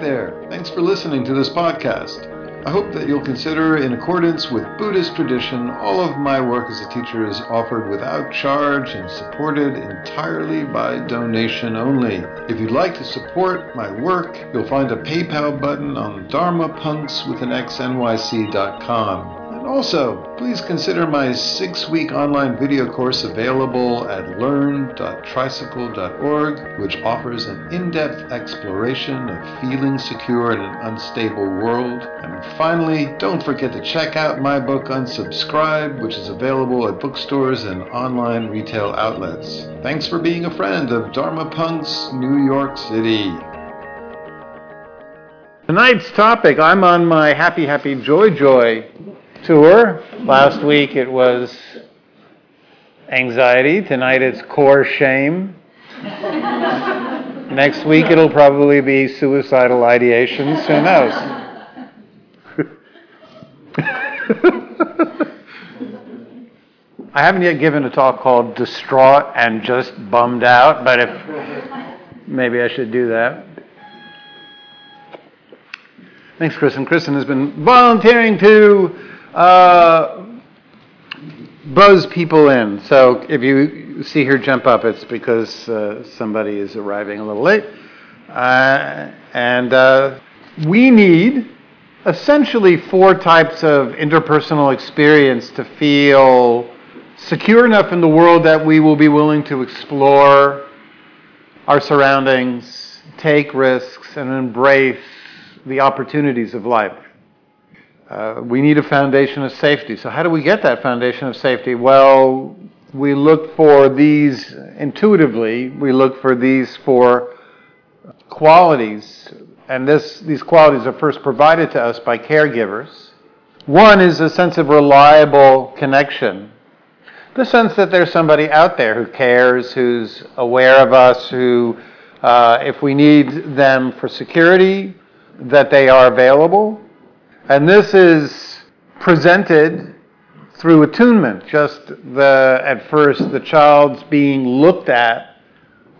there. Thanks for listening to this podcast. I hope that you'll consider, in accordance with Buddhist tradition, all of my work as a teacher is offered without charge and supported entirely by donation only. If you'd like to support my work, you'll find a PayPal button on dharmapunks.com. And also, please consider my six week online video course available at learn.tricycle.org, which offers an in depth exploration of feeling secure in an unstable world. And finally, don't forget to check out my book Unsubscribe, which is available at bookstores and online retail outlets. Thanks for being a friend of Dharma Punks, New York City. Tonight's topic I'm on my Happy Happy Joy Joy tour. Last week it was anxiety. Tonight it's core shame. Next week it'll probably be suicidal ideations. Who knows? I haven't yet given a talk called Distraught and Just Bummed Out, but if maybe I should do that. Thanks, Kristen. Kristen has been volunteering to uh, buzz people in. So if you see her jump up, it's because uh, somebody is arriving a little late. Uh, and uh, we need essentially four types of interpersonal experience to feel secure enough in the world that we will be willing to explore our surroundings, take risks, and embrace the opportunities of life. Uh, we need a foundation of safety. So, how do we get that foundation of safety? Well, we look for these intuitively, we look for these four qualities, and this, these qualities are first provided to us by caregivers. One is a sense of reliable connection. The sense that there's somebody out there who cares, who's aware of us, who, uh, if we need them for security, that they are available and this is presented through attunement, just the, at first, the child's being looked at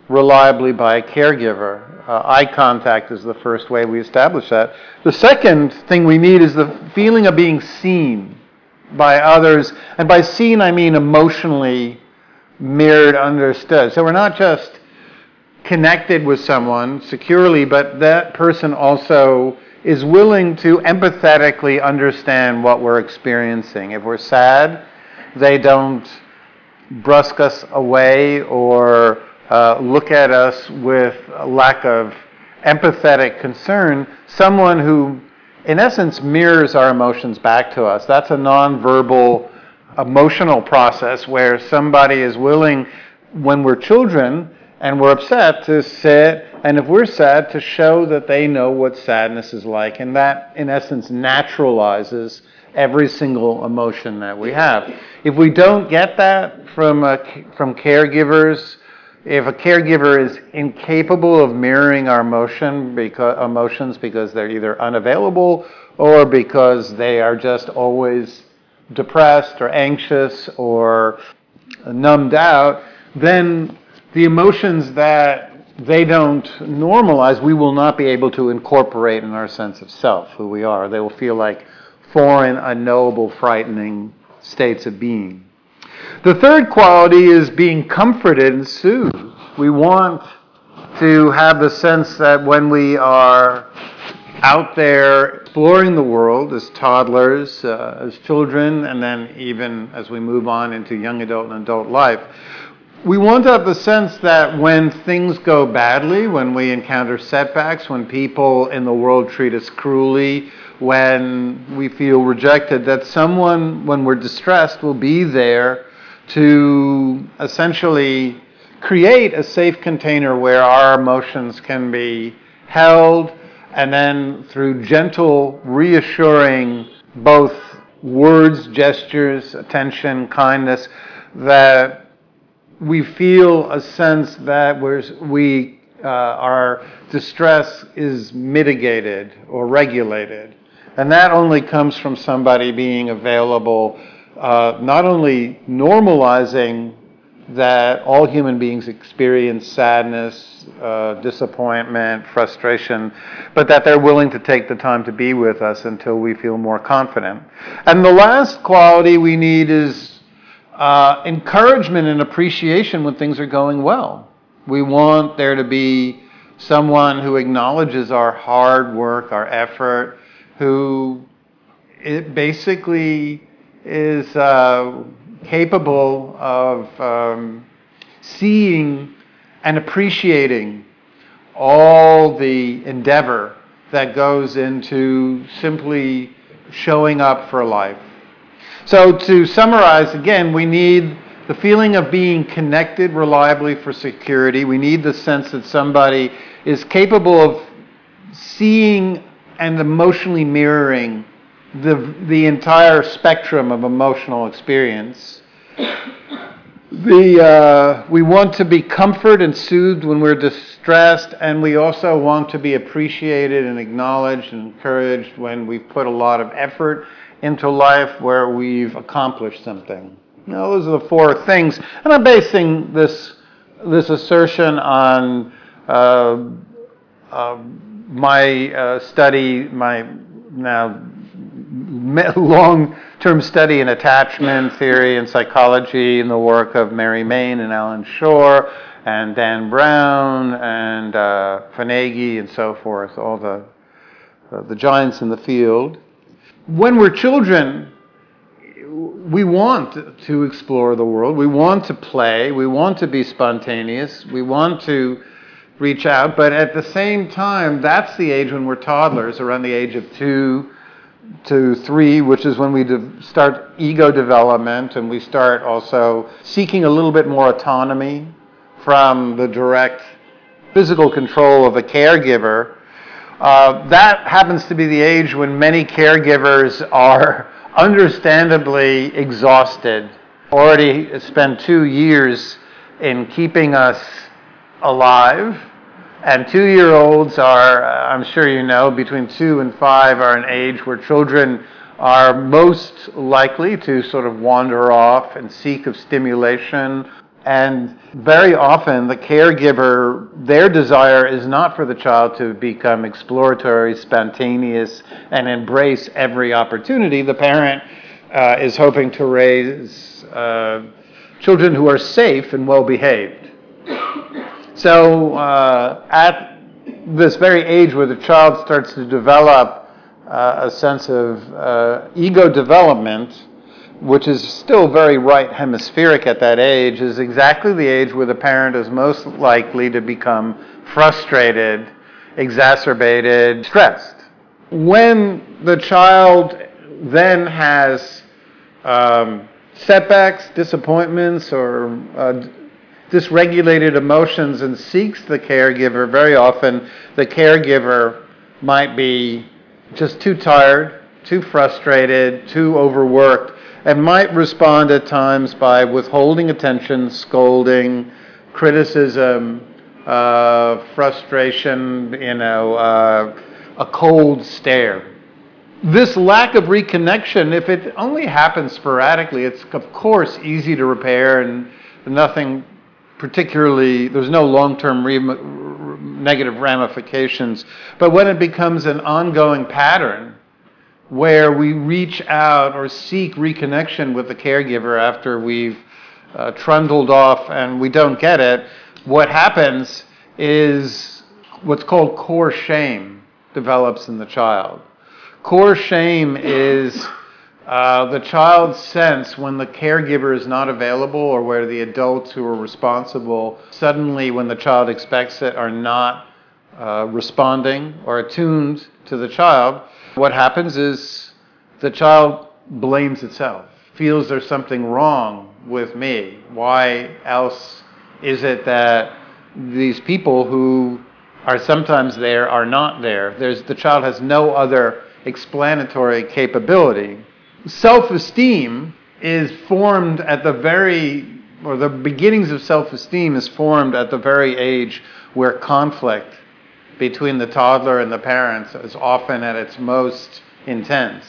reliably by a caregiver. Uh, eye contact is the first way we establish that. The second thing we need is the feeling of being seen by others. And by seen, I mean emotionally mirrored, understood. So we're not just connected with someone securely, but that person also is willing to empathetically understand what we're experiencing. If we're sad, they don't brusque us away or uh, look at us with a lack of empathetic concern. Someone who, in essence, mirrors our emotions back to us. That's a nonverbal emotional process where somebody is willing, when we're children and we're upset, to sit and if we're sad, to show that they know what sadness is like. And that, in essence, naturalizes every single emotion that we have. If we don't get that from, from caregivers, if a caregiver is incapable of mirroring our emotion because, emotions because they're either unavailable or because they are just always depressed or anxious or numbed out, then the emotions that they don't normalize, we will not be able to incorporate in our sense of self who we are. They will feel like foreign, unknowable, frightening states of being. The third quality is being comforted and soothed. We want to have the sense that when we are out there exploring the world as toddlers, uh, as children, and then even as we move on into young adult and adult life, we want to have the sense that when things go badly, when we encounter setbacks, when people in the world treat us cruelly, when we feel rejected, that someone, when we're distressed, will be there to essentially create a safe container where our emotions can be held, and then through gentle, reassuring both words, gestures, attention, kindness, that we feel a sense that we're, we, uh, our distress is mitigated or regulated. And that only comes from somebody being available, uh, not only normalizing that all human beings experience sadness, uh, disappointment, frustration, but that they're willing to take the time to be with us until we feel more confident. And the last quality we need is uh, encouragement and appreciation when things are going well. We want there to be someone who acknowledges our hard work, our effort, who it basically is uh, capable of um, seeing and appreciating all the endeavor that goes into simply showing up for life. So, to summarize again, we need the feeling of being connected reliably for security. We need the sense that somebody is capable of seeing and emotionally mirroring the, the entire spectrum of emotional experience. The, uh, we want to be comforted and soothed when we're distressed, and we also want to be appreciated and acknowledged and encouraged when we've put a lot of effort into life where we've accomplished something. Now, those are the four things, and I'm basing this this assertion on uh, uh, my uh, study, my now long-term study in attachment theory and psychology in the work of Mary Main and Allan Schore and Dan Brown and uh, and so forth, all the the giants in the field. When we're children, we want to explore the world. We want to play. We want to be spontaneous. We want to reach out. But at the same time, that's the age when we're toddlers, around the age of two to three, which is when we de- start ego development and we start also seeking a little bit more autonomy from the direct physical control of a caregiver. Uh, that happens to be the age when many caregivers are understandably exhausted, already spent two years in keeping us alive and two year olds are, uh, I'm sure you know, between two and five are an age where children are most likely to sort of wander off and seek of stimulation. And very often, the caregiver, their desire is not for the child to become exploratory, spontaneous, and embrace every opportunity. The parent uh, is hoping to raise uh, children who are safe and well behaved. So, uh, at this very age where the child starts to develop uh, a sense of uh, ego development, which is still very right hemispheric at that age, is exactly the age where the parent is most likely to become frustrated, exacerbated, stressed. When the child then has um, setbacks, disappointments, or uh, dysregulated emotions and seeks the caregiver, very often the caregiver might be just too tired, too frustrated, too overworked, and might respond at times by withholding attention, scolding, criticism, uh, frustration, you know, uh, a cold stare. This lack of reconnection, if it only happens sporadically, it's of course easy to repair and nothing particularly, there's no long term re- negative ramifications. But when it becomes an ongoing pattern where we reach out or seek reconnection with the caregiver after we've uh, trundled off and we don't get it, what happens is what's called core shame develops in the child. Core shame is uh, the child's sense when the caregiver is not available or where the adults who are responsible suddenly, when the child expects it, are not uh, responding or attuned to the child, what happens is the child blames itself, feels there's something wrong with me. Why else is it that these people who are sometimes there are not there? There's, the child has no other explanatory capability self esteem is formed at the very, or the beginnings of self esteem is formed at the very age where conflict between the toddler and the parents is often at its most intense.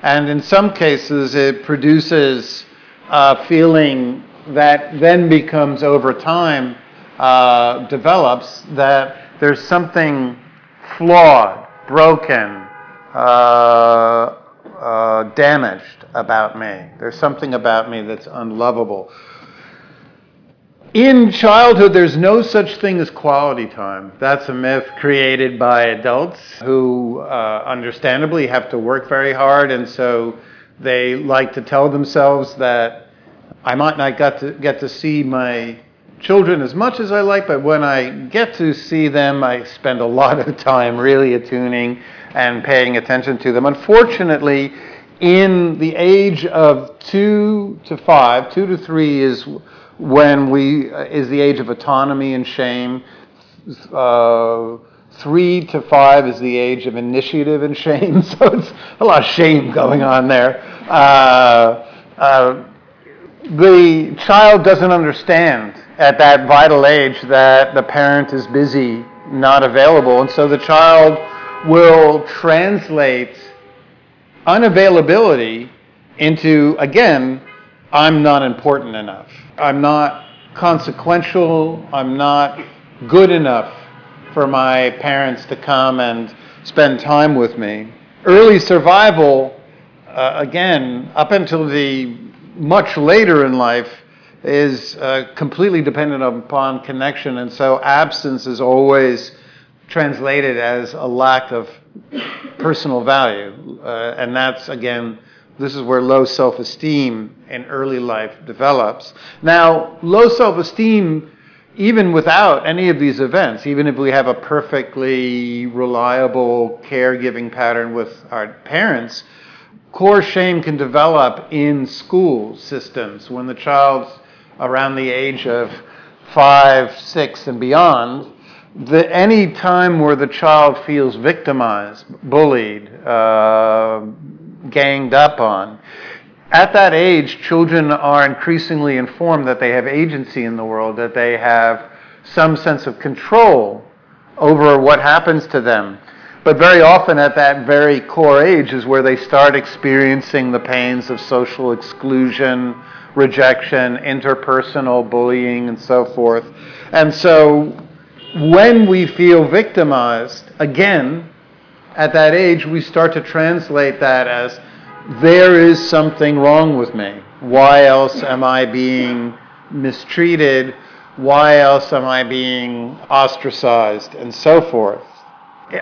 And in some cases, it produces a feeling that then becomes over time uh, develops that there's something flawed, broken, uh, uh, damaged about me. There's something about me that's unlovable. In childhood, there's no such thing as quality time. That's a myth created by adults who, uh, understandably, have to work very hard, and so they like to tell themselves that I might not get to get to see my children as much as I like, but when I get to see them, I spend a lot of time really attuning and paying attention to them. Unfortunately, in the age of two to five, two to three is when we is the age of autonomy and shame. Uh, three to five is the age of initiative and shame. So it's a lot of shame going on there. Uh, uh, the child doesn't understand at that vital age that the parent is busy, not available, and so the child will translate unavailability into, again, I'm not important enough. I'm not consequential. I'm not good enough for my parents to come and spend time with me. Early survival, uh, again, up until the much later in life, is uh, completely dependent upon connection, and so absence is always translated as a lack of personal value. Uh, and that's, again, this is where low self esteem in early life develops. Now, low self esteem, even without any of these events, even if we have a perfectly reliable caregiving pattern with our parents, core shame can develop in school systems when the child's around the age of five, six, and beyond. The, any time where the child feels victimized, bullied, uh, ganged up on. At that age, children are increasingly informed that they have agency in the world, that they have some sense of control over what happens to them. But very often, at that very core age, is where they start experiencing the pains of social exclusion, rejection, interpersonal bullying, and so forth. And so, when we feel victimized, again, at that age, we start to translate that as there is something wrong with me. Why else am I being mistreated? Why else am I being ostracized? And so forth.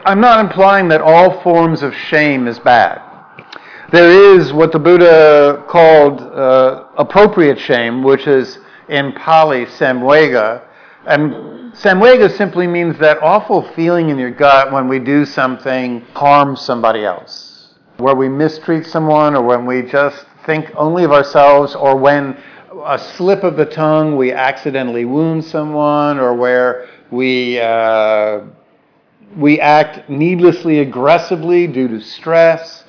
I'm not implying that all forms of shame is bad. There is what the Buddha called uh, appropriate shame, which is in Pali samvega, and Samvega simply means that awful feeling in your gut when we do something harms somebody else, where we mistreat someone, or when we just think only of ourselves, or when a slip of the tongue we accidentally wound someone, or where we uh, we act needlessly aggressively due to stress.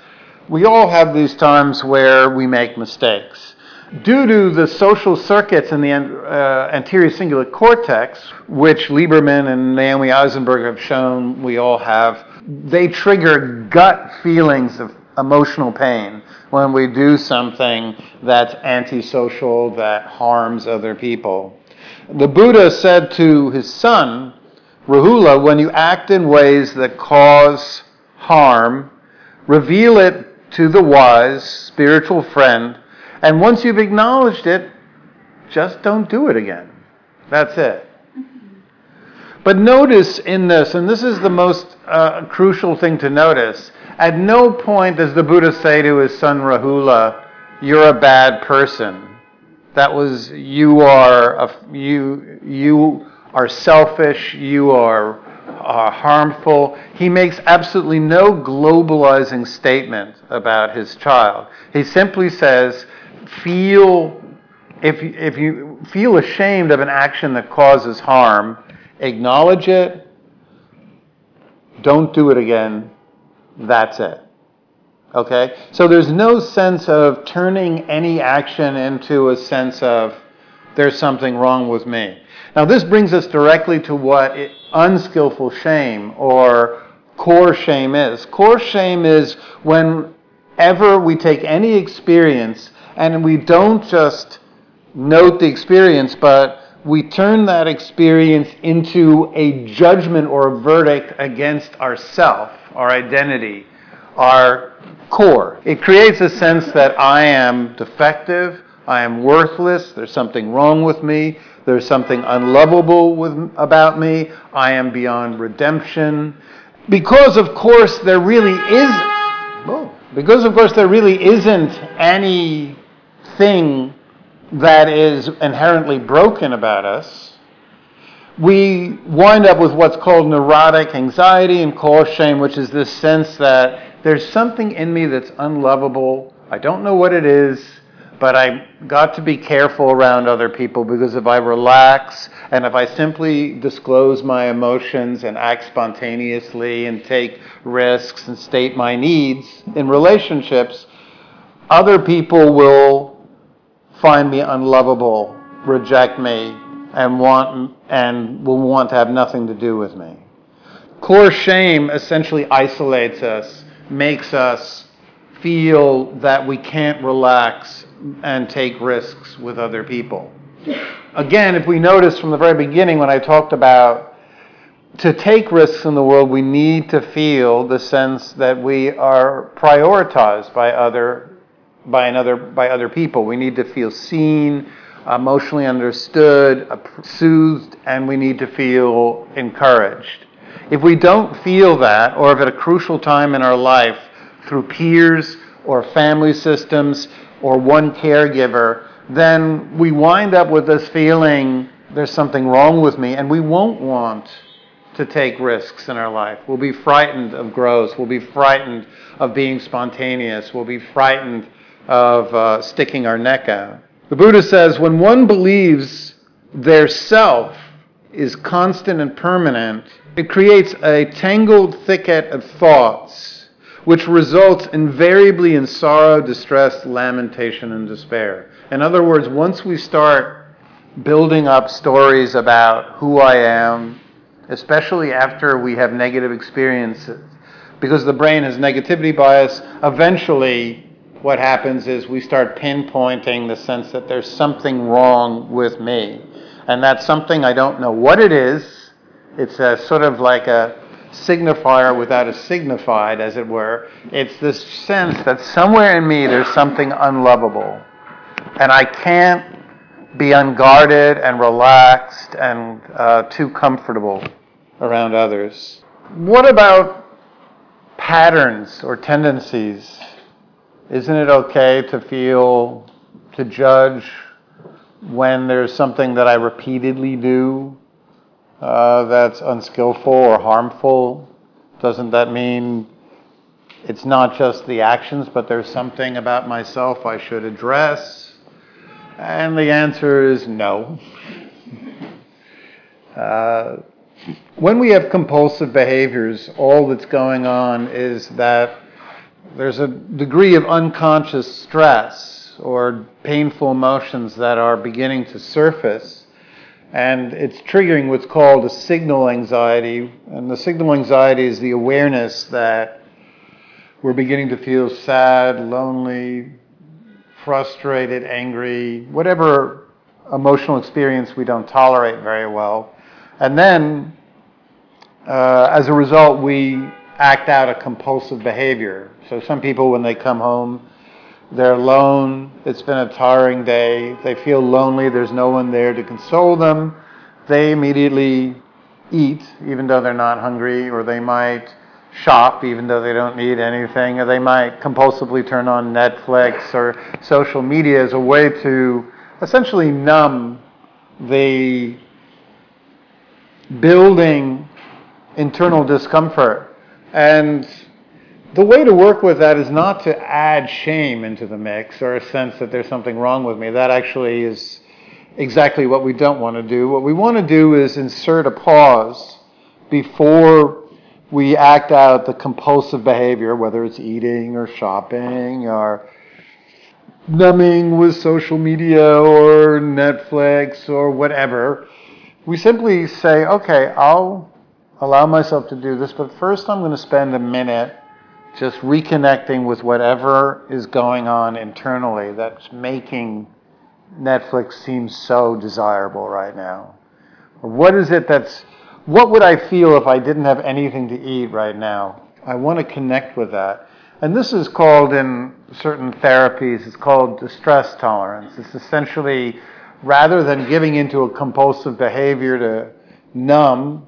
We all have these times where we make mistakes. Due to the social circuits in the uh, anterior cingulate cortex, which Lieberman and Naomi Eisenberg have shown we all have, they trigger gut feelings of emotional pain when we do something that's antisocial, that harms other people. The Buddha said to his son, Rahula, when you act in ways that cause harm, reveal it to the wise spiritual friend and once you've acknowledged it, just don't do it again. That's it. But notice in this, and this is the most uh, crucial thing to notice, at no point does the Buddha say to his son Rahula, You're a bad person. That was, you are, a, you, you are selfish, you are uh, harmful. He makes absolutely no globalizing statement about his child. He simply says, feel if if you feel ashamed of an action that causes harm, acknowledge it. Don't do it again. That's it. Okay? So there's no sense of turning any action into a sense of there's something wrong with me. Now, this brings us directly to what it, unskillful shame or core shame is. Core shame is whenever we take any experience and we don't just note the experience, but we turn that experience into a judgment or a verdict against ourself, our identity, our core. It creates a sense that I am defective, I am worthless, there's something wrong with me, there's something unlovable with, about me, I am beyond redemption. Because, of course, there really is, oh, because, of course, there really isn't anything that is inherently broken about us, we wind up with what's called neurotic anxiety and core shame, which is this sense that there's something in me that's unlovable. I don't know what it is, but I got to be careful around other people because if I relax and if I simply disclose my emotions and act spontaneously and take risks and state my needs in relationships, other people will find me unlovable, reject me, and want and will want to have nothing to do with me. Core shame essentially isolates us, makes us feel that we can't relax and take risks with other people. Again, if we notice from the very beginning when I talked about to take risks in the world, we need to feel the sense that we are prioritized by other by another by other people. We need to feel seen, emotionally understood, soothed, and we need to feel encouraged. If we don't feel that, or if at a crucial time in our life, through peers or family systems or one caregiver, then we wind up with this feeling there's something wrong with me, and we won't want to take risks in our life. We'll be frightened of growth. We'll be frightened of being spontaneous. We'll be frightened of uh, sticking our neck out. The Buddha says when one believes their self is constant and permanent, it creates a tangled thicket of thoughts, which results invariably in sorrow, distress, lamentation, and despair. In other words, once we start building up stories about who I am, especially after we have negative experiences, because the brain has negativity bias, eventually what happens is we start pinpointing the sense that there's something wrong with me. And that's something I don't know what it is. It's a sort of like a signifier without a signified, as it were. It's this sense that somewhere in me there's something unlovable. And I can't be unguarded and relaxed and uh, too comfortable around others. What about patterns or tendencies isn't it okay to feel, to judge when there's something that I repeatedly do uh, that's unskillful or harmful? Doesn't that mean it's not just the actions, but there's something about myself I should address? And the answer is no. Uh, when we have compulsive behaviors, all that's going on is that there's a degree of unconscious stress or painful emotions that are beginning to surface. And it's triggering what's called a signal anxiety. And the signal anxiety is the awareness that we're beginning to feel sad, lonely, frustrated, angry, whatever emotional experience we don't tolerate very well. And then, uh, as a result, we act out a compulsive behavior. So some people, when they come home, they're alone. It's been a tiring day. They feel lonely. There's no one there to console them. They immediately eat, even though they're not hungry, or they might shop, even though they don't need anything, or they might compulsively turn on Netflix or social media as a way to essentially numb the building internal discomfort and the way to work with that is not to add shame into the mix or a sense that there's something wrong with me. That actually is exactly what we don't want to do. What we want to do is insert a pause before we act out the compulsive behavior, whether it's eating or shopping or numbing with social media or Netflix or whatever. We simply say, okay, I'll allow myself to do this, but first I'm going to spend a minute just reconnecting with whatever is going on internally that's making Netflix seem so desirable right now? What is it that's, what would I feel if I didn't have anything to eat right now? I want to connect with that. And this is called in certain therapies, it's called distress tolerance. It's essentially rather than giving into a compulsive behavior to numb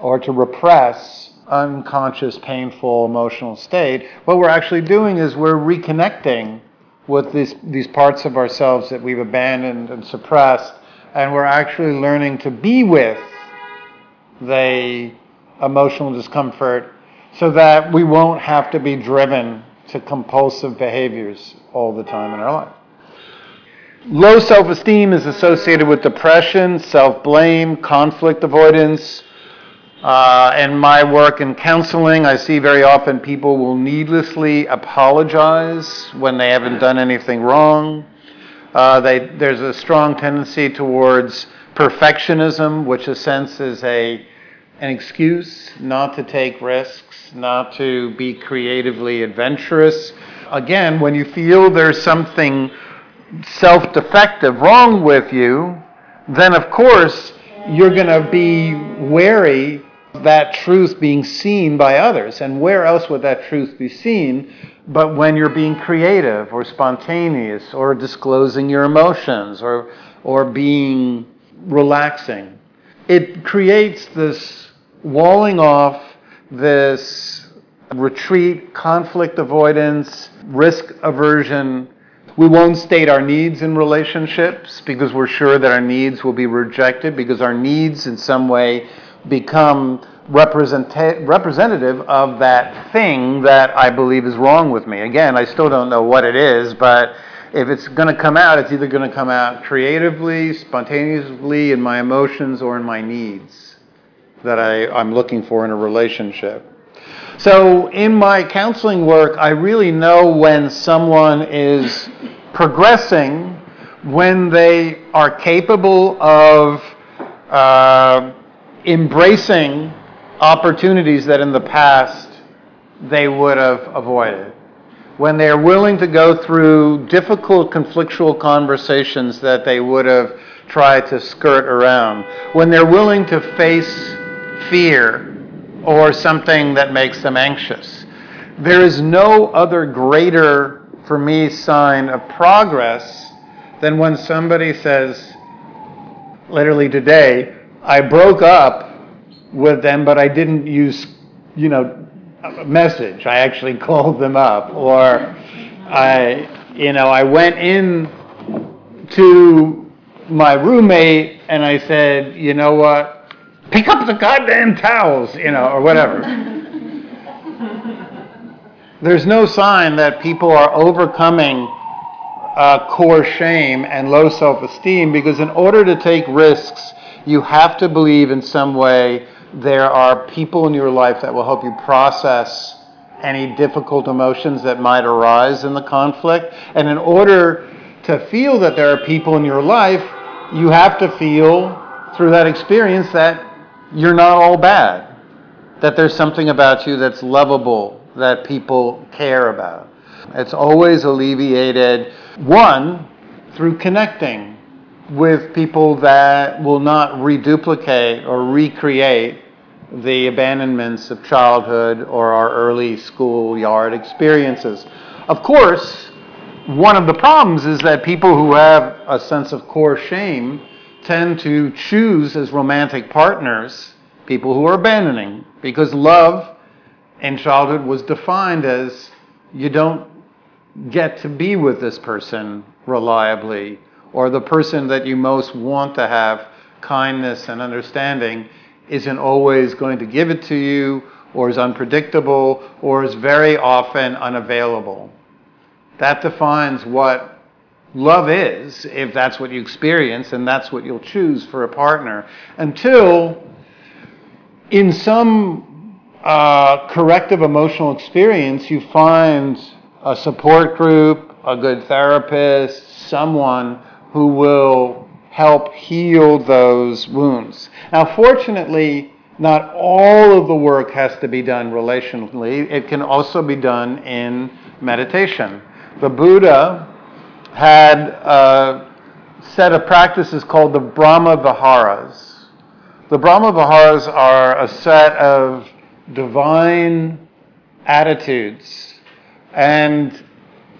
or to repress unconscious, painful, emotional state, what we're actually doing is we're reconnecting with these, these parts of ourselves that we've abandoned and suppressed, and we're actually learning to be with the emotional discomfort so that we won't have to be driven to compulsive behaviors all the time in our life. Low self esteem is associated with depression, self blame, conflict avoidance. Uh, in my work in counseling, I see very often people will needlessly apologize when they haven't done anything wrong. Uh, they, there's a strong tendency towards perfectionism, which, in a sense, is a, an excuse not to take risks, not to be creatively adventurous. Again, when you feel there's something self defective wrong with you, then of course you're going to be wary that truth being seen by others. And where else would that truth be seen but when you're being creative or spontaneous or disclosing your emotions or, or being relaxing? It creates this walling off, this retreat, conflict avoidance, risk aversion we won't state our needs in relationships because we're sure that our needs will be rejected because our needs in some way become representative of that thing that I believe is wrong with me. Again, I still don't know what it is, but if it's going to come out, it's either going to come out creatively, spontaneously, in my emotions, or in my needs that I, I'm looking for in a relationship. So in my counseling work, I really know when someone is progressing, when they are capable of uh, embracing opportunities that in the past they would have avoided. When they're willing to go through difficult conflictual conversations that they would have tried to skirt around. When they're willing to face fear or something that makes them anxious. There is no other greater, for me, sign of progress than when somebody says, literally today, I broke up with them, but I didn't use, you know, a message. I actually called them up. Or I, you know, I went in to my roommate and I said, you know what? pick up the goddamn towels, you know, or whatever. There's no sign that people are overcoming uh, core shame and low self esteem because, in order to take risks, you have to believe in some way there are people in your life that will help you process any difficult emotions that might arise in the conflict. And in order to feel that there are people in your life, you have to feel through that experience that you're not all bad, that there's something about you that's lovable, that people care about. It's always alleviated, one, through connecting with people that will not reduplicate or recreate the abandonments of childhood or our early schoolyard experiences. Of course, one of the problems is that people who have a sense of core shame tend to choose as romantic partners people who are abandoning because love in childhood was defined as you don't get to be with this person reliably or the person that you most want to have kindness and understanding isn't always going to give it to you or is unpredictable or is very often unavailable. That defines what love is if that's what you experience and that's what you'll choose for a partner until in some uh, corrective emotional experience you find a support group a good therapist someone who will help heal those wounds. Now fortunately not all of the work has to be done relationally. It can also be done in meditation. The buddha had uh, set of practices called the Brahma Viharas. The Brahma Viharas are a set of divine attitudes, and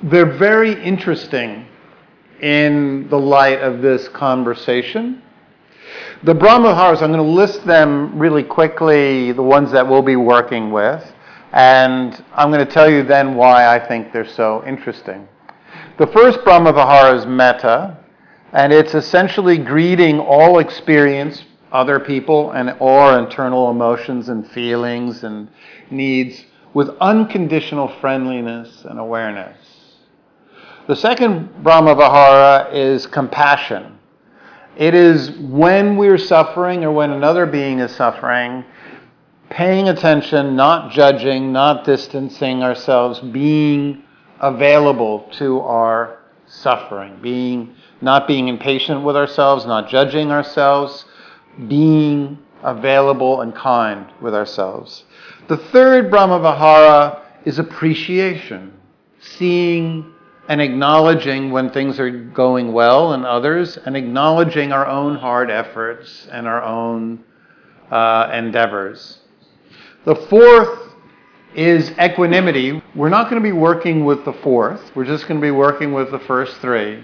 they're very interesting in the light of this conversation. The Brahma Viharas, I'm going to list them really quickly, the ones that we'll be working with, and I'm going to tell you then why I think they're so interesting. The first Brahma Vihara is metta, and it's essentially greeting all experience, other people, and our internal emotions and feelings and needs with unconditional friendliness and awareness. The second Brahma Vihara is compassion. It is when we're suffering or when another being is suffering, paying attention, not judging, not distancing ourselves, being available to our suffering, being not being impatient with ourselves, not judging ourselves, being available and kind with ourselves. The third Brahmavihara is appreciation, seeing and acknowledging when things are going well and others, and acknowledging our own hard efforts and our own uh, endeavors. The fourth is equanimity. We're not going to be working with the fourth, we're just going to be working with the first three.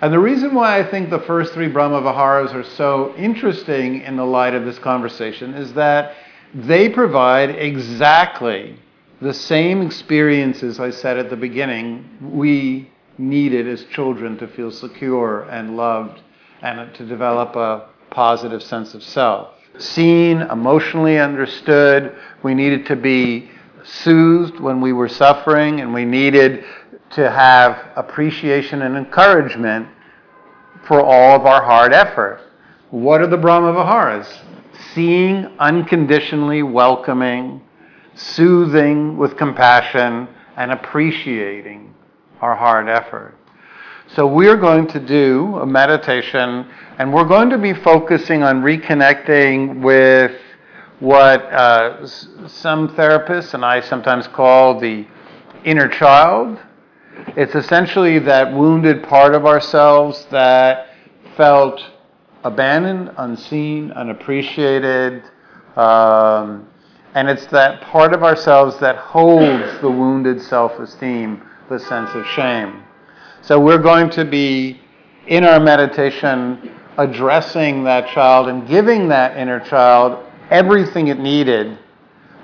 And the reason why I think the first three Brahma Viharas are so interesting in the light of this conversation is that they provide exactly the same experiences I said at the beginning we needed as children to feel secure and loved and to develop a positive sense of self. Seen, emotionally understood, we needed to be soothed when we were suffering, and we needed to have appreciation and encouragement for all of our hard effort. What are the Brahma Viharas? Seeing, unconditionally welcoming, soothing with compassion, and appreciating our hard effort. So, we're going to do a meditation, and we're going to be focusing on reconnecting with what uh, some therapists and I sometimes call the inner child. It's essentially that wounded part of ourselves that felt abandoned, unseen, unappreciated. Um, and it's that part of ourselves that holds the wounded self esteem, the sense of shame. So we're going to be, in our meditation, addressing that child and giving that inner child everything it needed,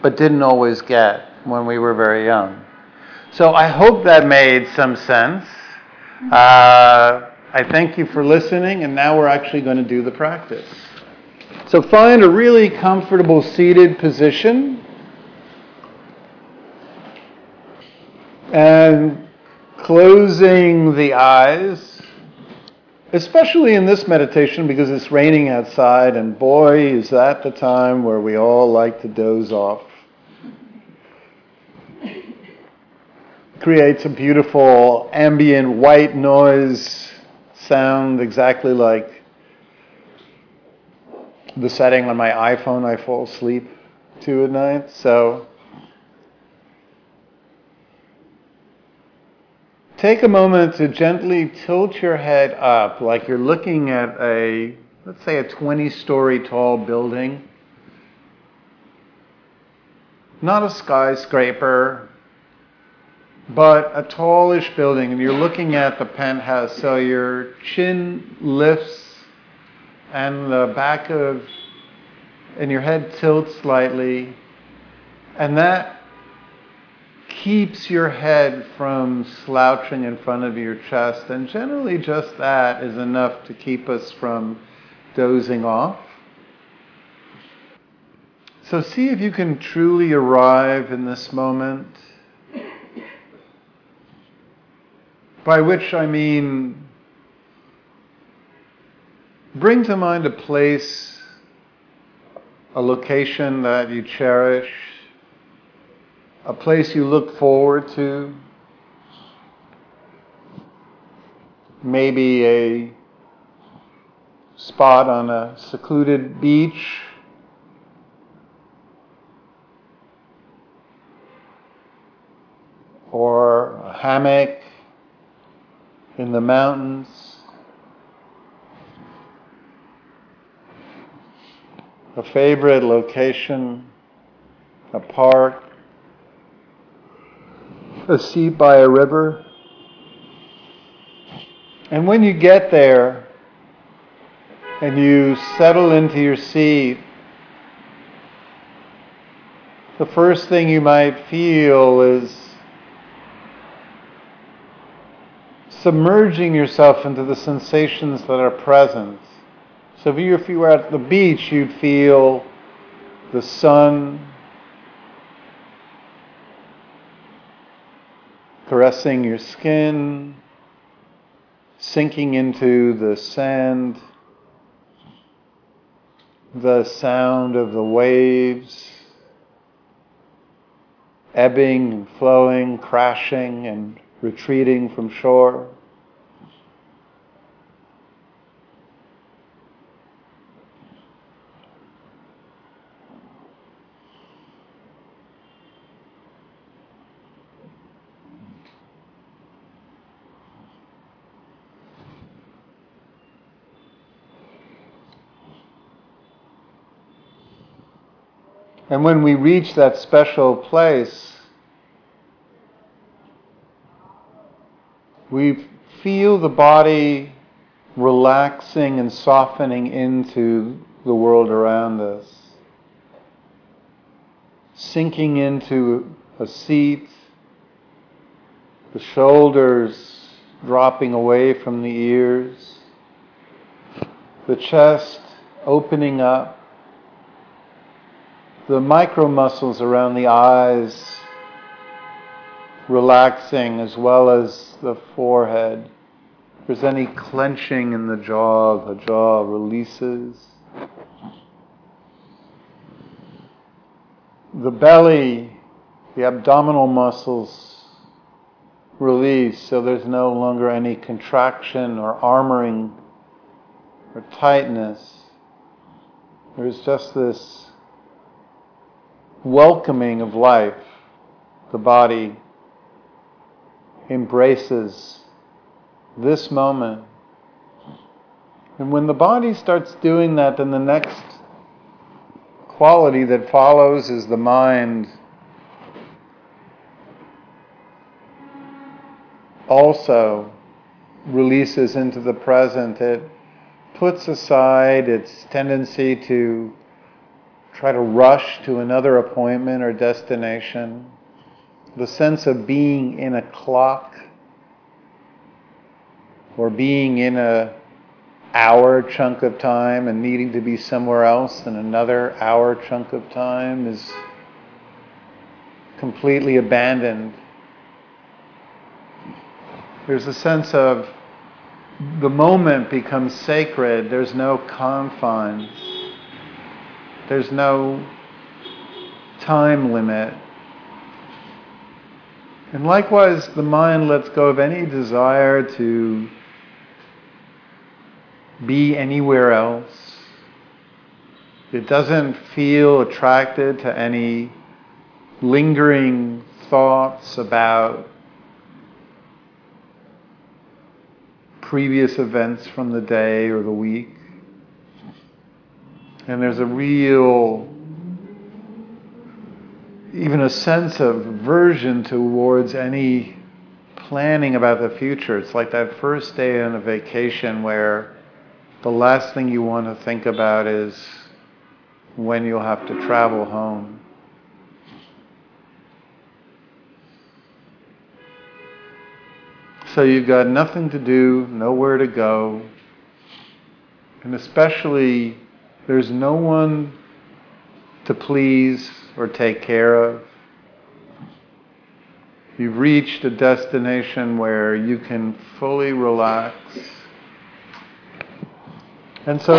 but didn't always get when we were very young. So I hope that made some sense. Uh, I thank you for listening, and now we're actually going to do the practice. So find a really comfortable seated position. And closing the eyes especially in this meditation because it's raining outside, and boy, is that the time where we all like to doze off. Creates a beautiful ambient white noise sound, exactly like the setting on my iPhone I fall asleep to at night. So Take a moment to gently tilt your head up like you're looking at a, let's say, a 20 story tall building. Not a skyscraper, but a tallish building, and you're looking at the penthouse, so your chin lifts and the back of, and your head tilts slightly, and that keeps your head from slouching in front of your chest, and generally just that is enough to keep us from dozing off. So see if you can truly arrive in this moment. By which I mean, bring to mind a place, a location that you cherish, a place you look forward to, maybe a spot on a secluded beach. Or a hammock in the mountains, a favorite location, a park, a seat by a river. And when you get there and you settle into your seat, the first thing you might feel is submerging yourself into the sensations that are present. So if you, were at the beach, you'd feel the sun caressing your skin, sinking into the sand, the sound of the waves ebbing and flowing, crashing and retreating from shore. And when we reach that special place, we feel the body relaxing and softening into the world around us, sinking into a seat, the shoulders dropping away from the ears, the chest opening up the micro muscles around the eyes relaxing as well as the forehead. If there's any clenching in the jaw, the jaw releases. The belly, the abdominal muscles release so there's no longer any contraction or armoring or tightness. There's just this welcoming of life, the body embraces this moment. And when the body starts doing that, then the next quality that follows is the mind also releases into the present. It puts aside its tendency to try to rush to another appointment or destination, the sense of being in a clock or being in a hour chunk of time and needing to be somewhere else in another hour chunk of time is completely abandoned. There's a sense of the moment becomes sacred, there's no confines. There's no time limit. And likewise, the mind lets go of any desire to be anywhere else. It doesn't feel attracted to any lingering thoughts about previous events from the day or the week. And there's a real, even a sense of aversion towards any planning about the future. It's like that first day on a vacation where the last thing you want to think about is when you'll have to travel home. So you've got nothing to do, nowhere to go, and especially there's no one to please or take care of. You've reached a destination where you can fully relax. And so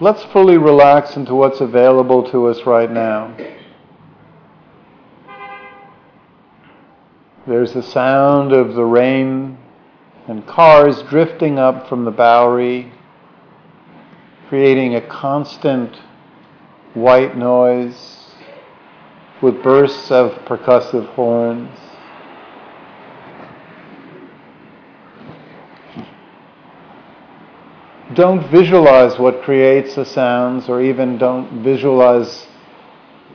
let's fully relax into what's available to us right now. There's the sound of the rain and cars drifting up from the Bowery creating a constant white noise with bursts of percussive horns. don't visualize what creates the sounds or even don't visualize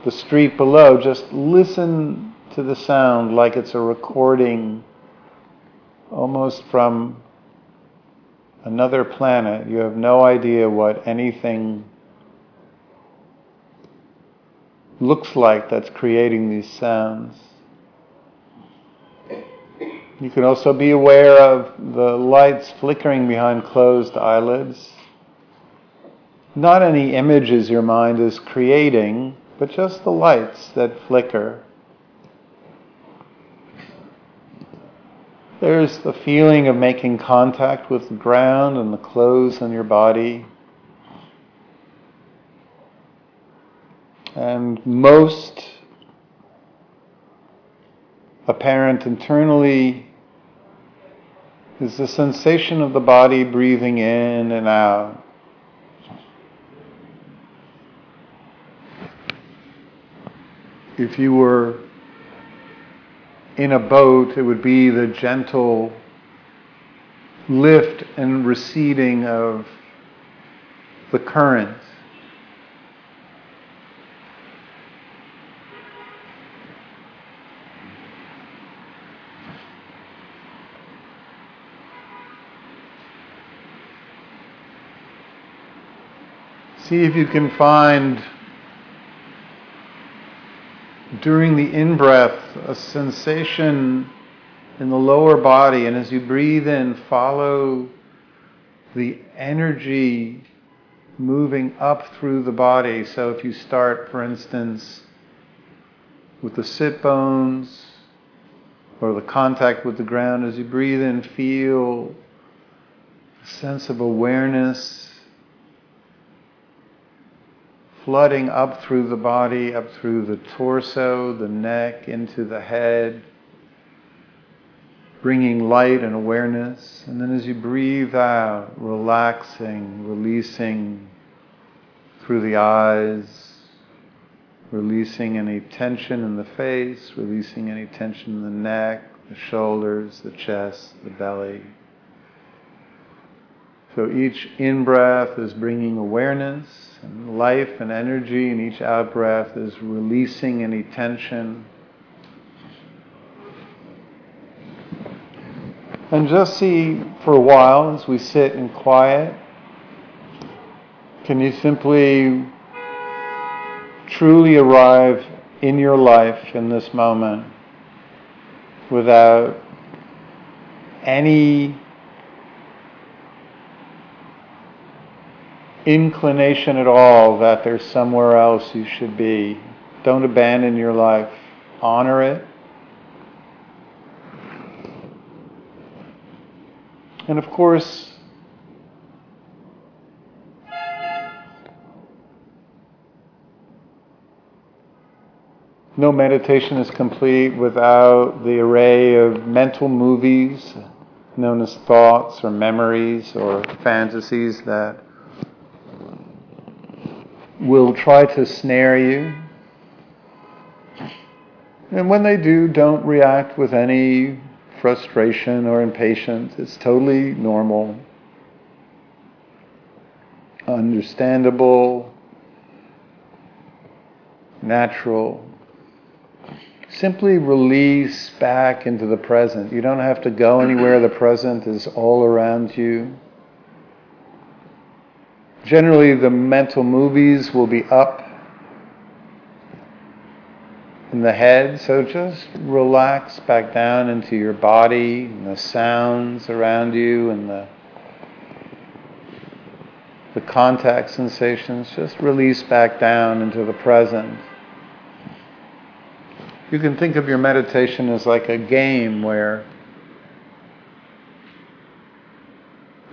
the street below. Just listen to the sound like it's a recording almost from another planet. You have no idea what anything looks like that's creating these sounds. You can also be aware of the lights flickering behind closed eyelids. Not any images your mind is creating, but just the lights that flicker. There's the feeling of making contact with the ground and the clothes on your body. And most apparent internally is the sensation of the body breathing in and out. If you were in a boat, it would be the gentle lift and receding of the current. See if you can find during the in breath a sensation in the lower body, and as you breathe in, follow the energy moving up through the body. So if you start, for instance, with the sit bones or the contact with the ground, as you breathe in, feel a sense of awareness flooding up through the body, up through the torso, the neck, into the head, bringing light and awareness. And then as you breathe out, relaxing, releasing through the eyes, releasing any tension in the face, releasing any tension in the neck, the shoulders, the chest, the belly. So each in breath is bringing awareness and life and energy, and each out breath is releasing any tension. And just see for a while as we sit in quiet, can you simply truly arrive in your life in this moment without any inclination at all that there's somewhere else you should be. Don't abandon your life. Honor it. And of course, no meditation is complete without the array of mental movies known as thoughts or memories or fantasies that will try to snare you. And when they do, don't react with any frustration or impatience. It's totally normal, understandable, natural. Simply release back into the present. You don't have to go anywhere. The present is all around you. Generally, the mental movies will be up in the head, so just relax back down into your body and the sounds around you and the the contact sensations, just release back down into the present. You can think of your meditation as like a game where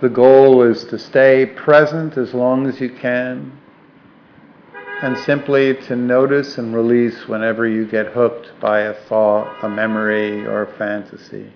The goal is to stay present as long as you can and simply to notice and release whenever you get hooked by a thought, a memory, or a fantasy.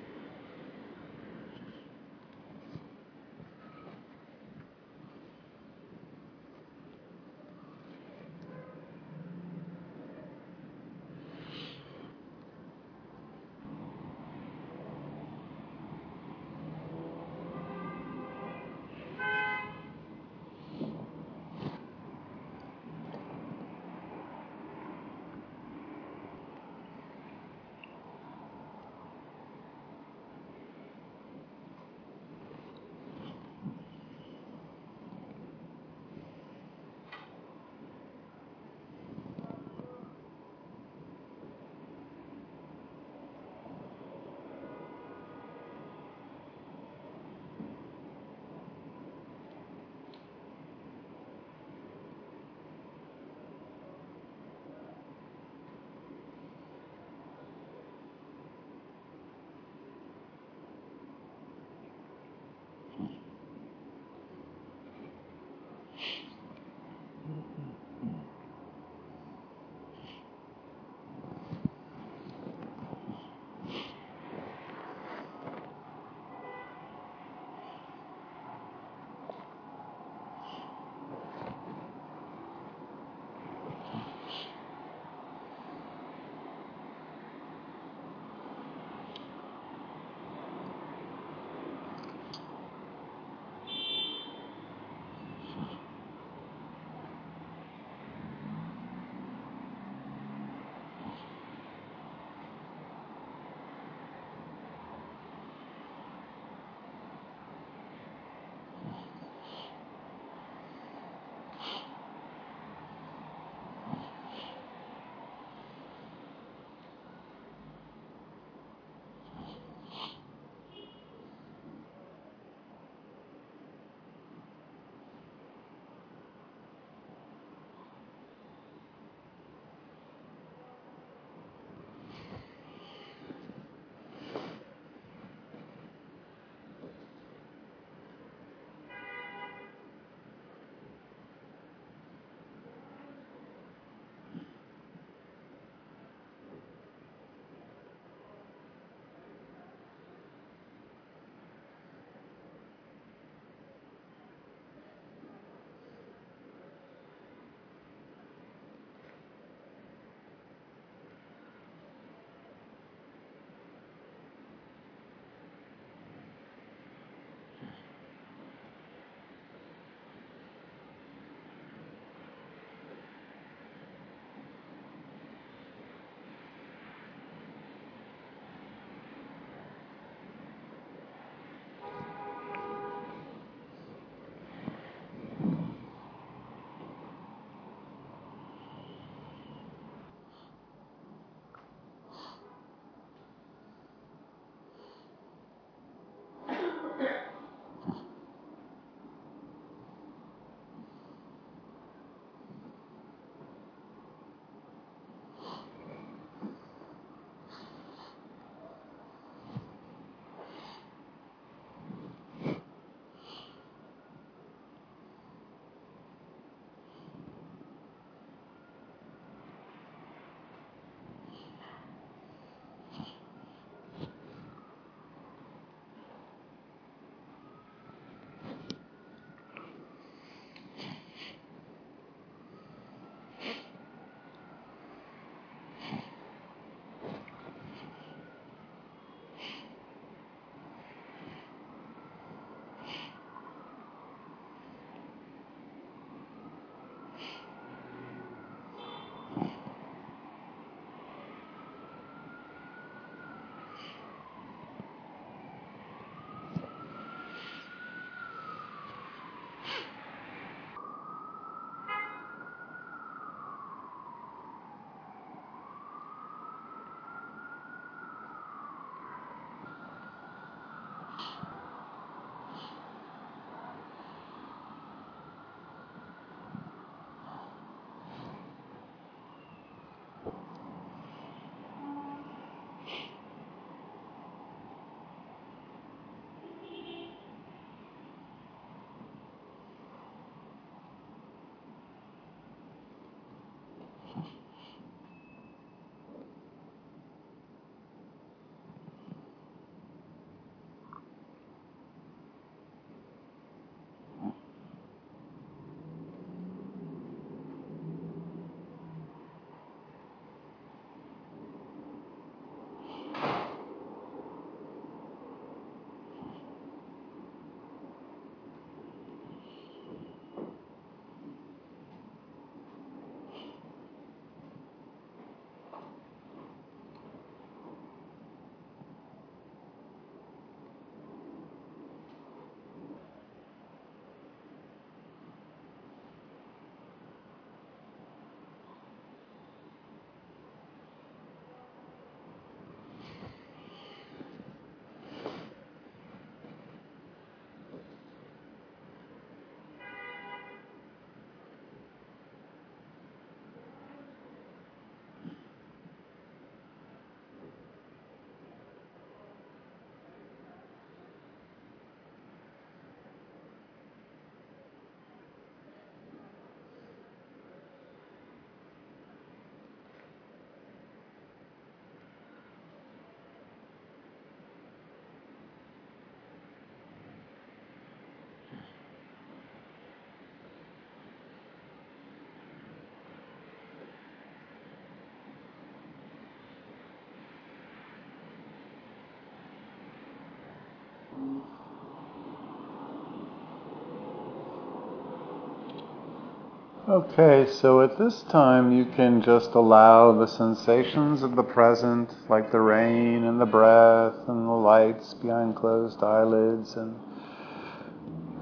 Okay, so at this time you can just allow the sensations of the present, like the rain and the breath and the lights behind closed eyelids and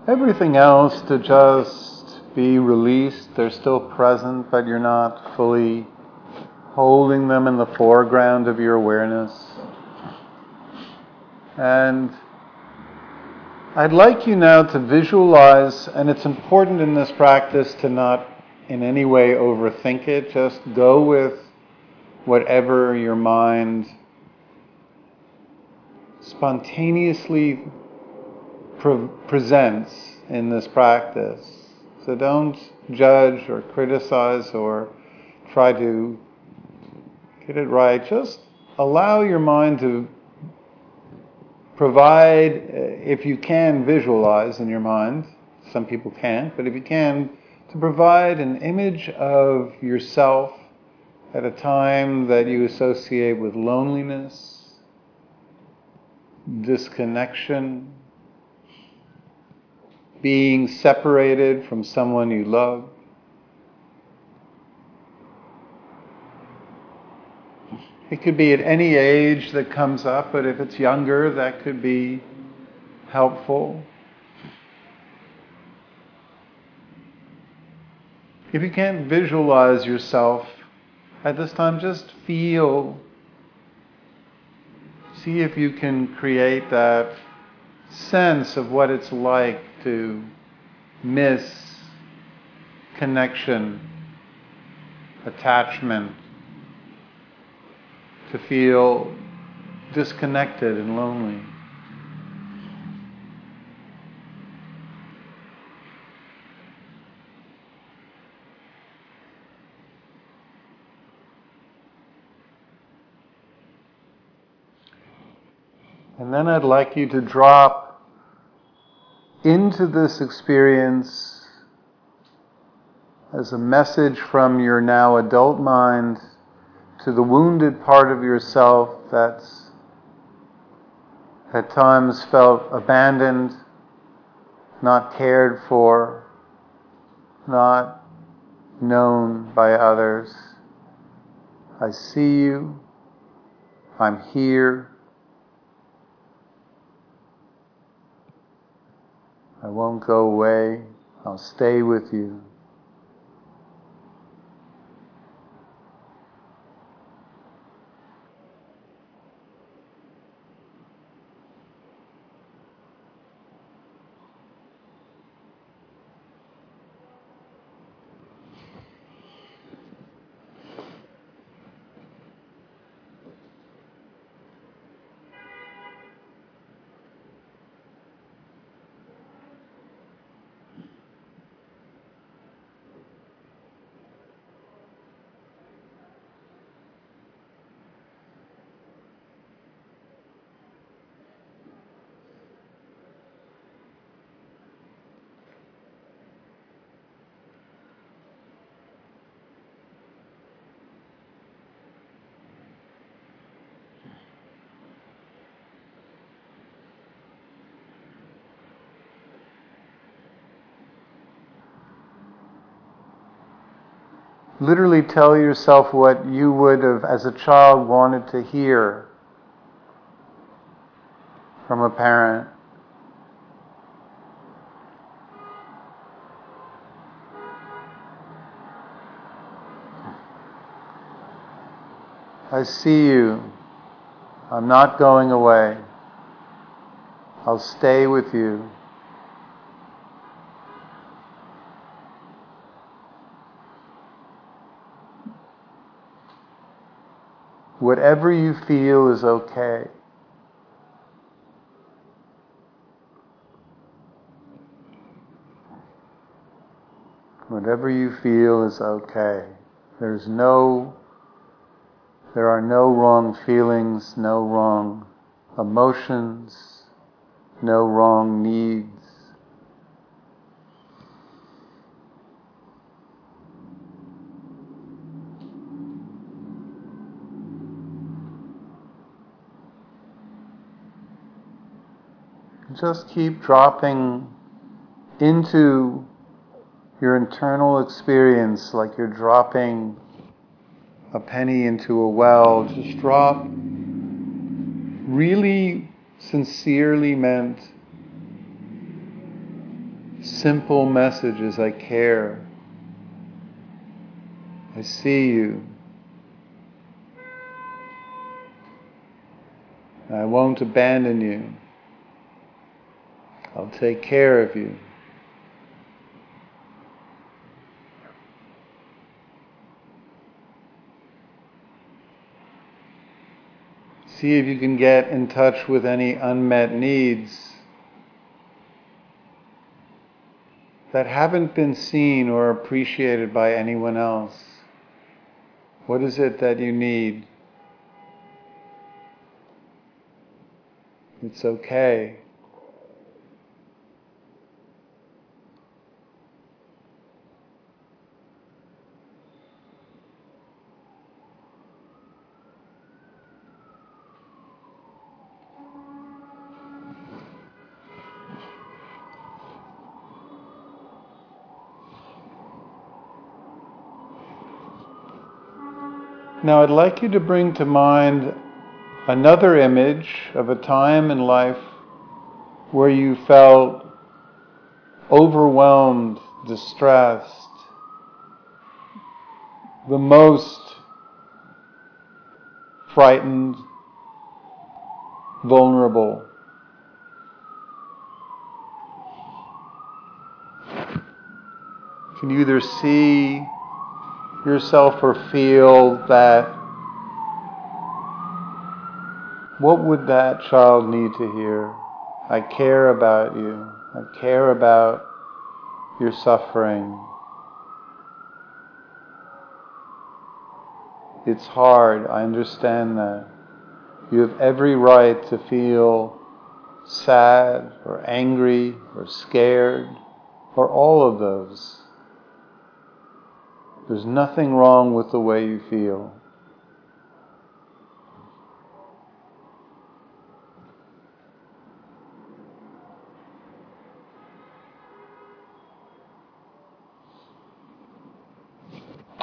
everything else to just be released. They're still present, but you're not fully holding them in the foreground of your awareness. And I'd like you now to visualize, and it's important in this practice to not in any way overthink it. Just go with whatever your mind spontaneously pre- presents in this practice. So don't judge or criticize or try to get it right. Just allow your mind to provide, uh, if you can visualize in your mind, some people can't, but if you can, to provide an image of yourself at a time that you associate with loneliness, disconnection, being separated from someone you love. It could be at any age that comes up, but if it's younger, that could be helpful. If you can't visualize yourself at this time, just feel. See if you can create that sense of what it's like to miss connection, attachment, to feel disconnected and lonely. And then I'd like you to drop into this experience as a message from your now adult mind to the wounded part of yourself that's at times felt abandoned, not cared for, not known by others. I see you. I'm here. I won't go away. I'll stay with you. Literally tell yourself what you would have, as a child, wanted to hear from a parent. I see you. I'm not going away. I'll stay with you. Whatever you feel is okay. Whatever you feel is okay. There's no, there are no wrong feelings, no wrong emotions, no wrong needs. Just keep dropping into your internal experience like you're dropping a penny into a well. Just drop really sincerely meant simple messages I care. I see you. I won't abandon you. I'll take care of you. See if you can get in touch with any unmet needs that haven't been seen or appreciated by anyone else. What is it that you need? It's okay. Now, I'd like you to bring to mind another image of a time in life where you felt overwhelmed, distressed, the most frightened, vulnerable. Can you either see yourself or feel that what would that child need to hear? I care about you. I care about your suffering. It's hard, I understand that. You have every right to feel sad or angry or scared or all of those. There's nothing wrong with the way you feel.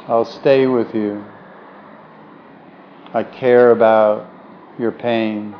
I'll stay with you. I care about your pain.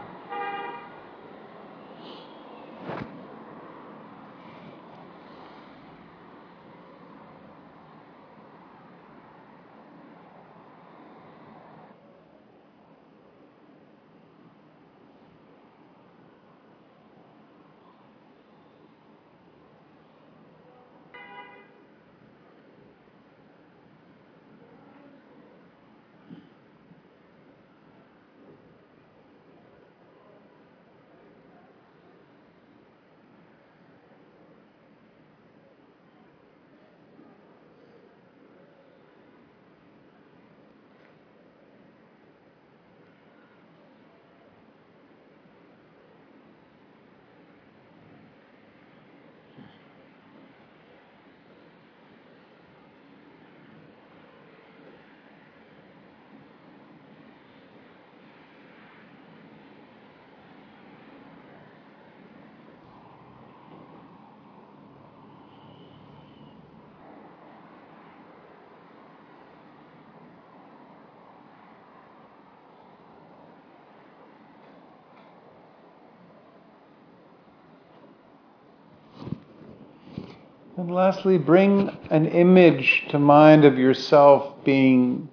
And lastly, bring an image to mind of yourself being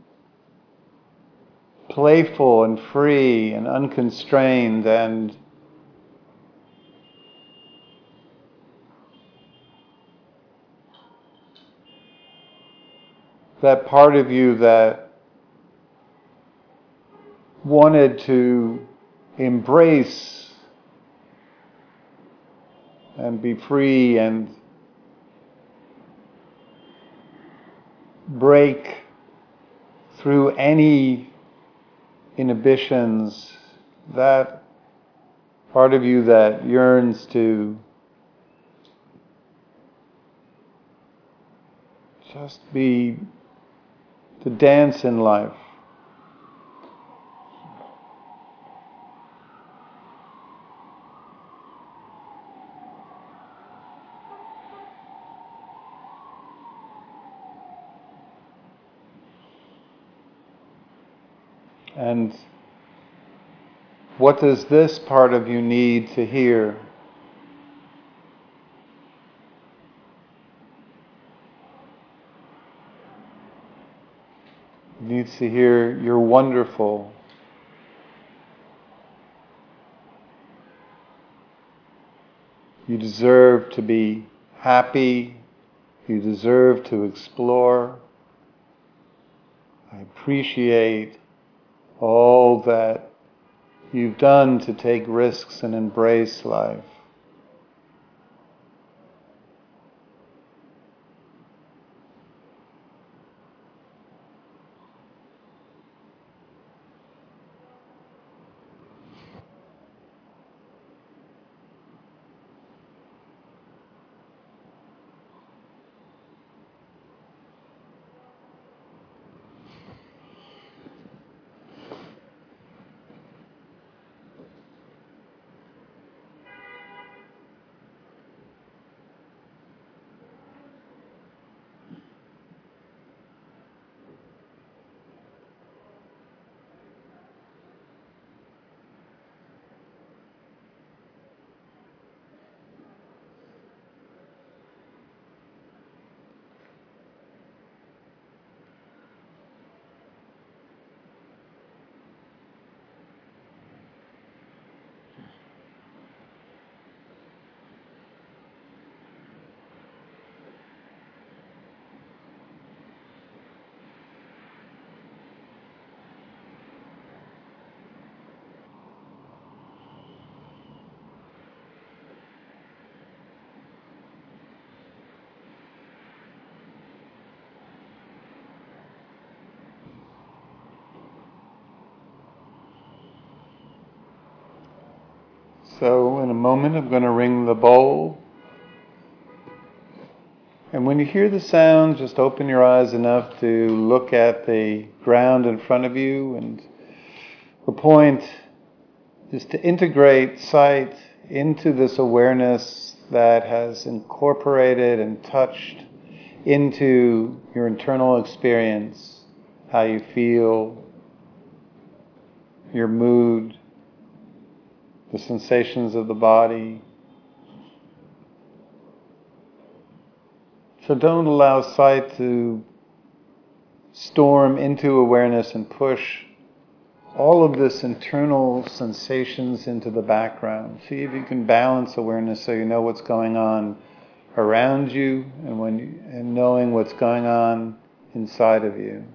playful and free and unconstrained and that part of you that wanted to embrace and be free and break through any inhibitions, that part of you that yearns to just be, to dance in life. And what does this part of you need to hear? It needs to hear you're wonderful. You deserve to be happy. You deserve to explore. I appreciate all that you've done to take risks and embrace life. So, in a moment, I'm going to ring the bowl. And when you hear the sound, just open your eyes enough to look at the ground in front of you. And the point is to integrate sight into this awareness that has incorporated and touched into your internal experience, how you feel, your mood, the sensations of the body. So don't allow sight to storm into awareness and push all of this internal sensations into the background. See if you can balance awareness so you know what's going on around you and when you, and knowing what's going on inside of you.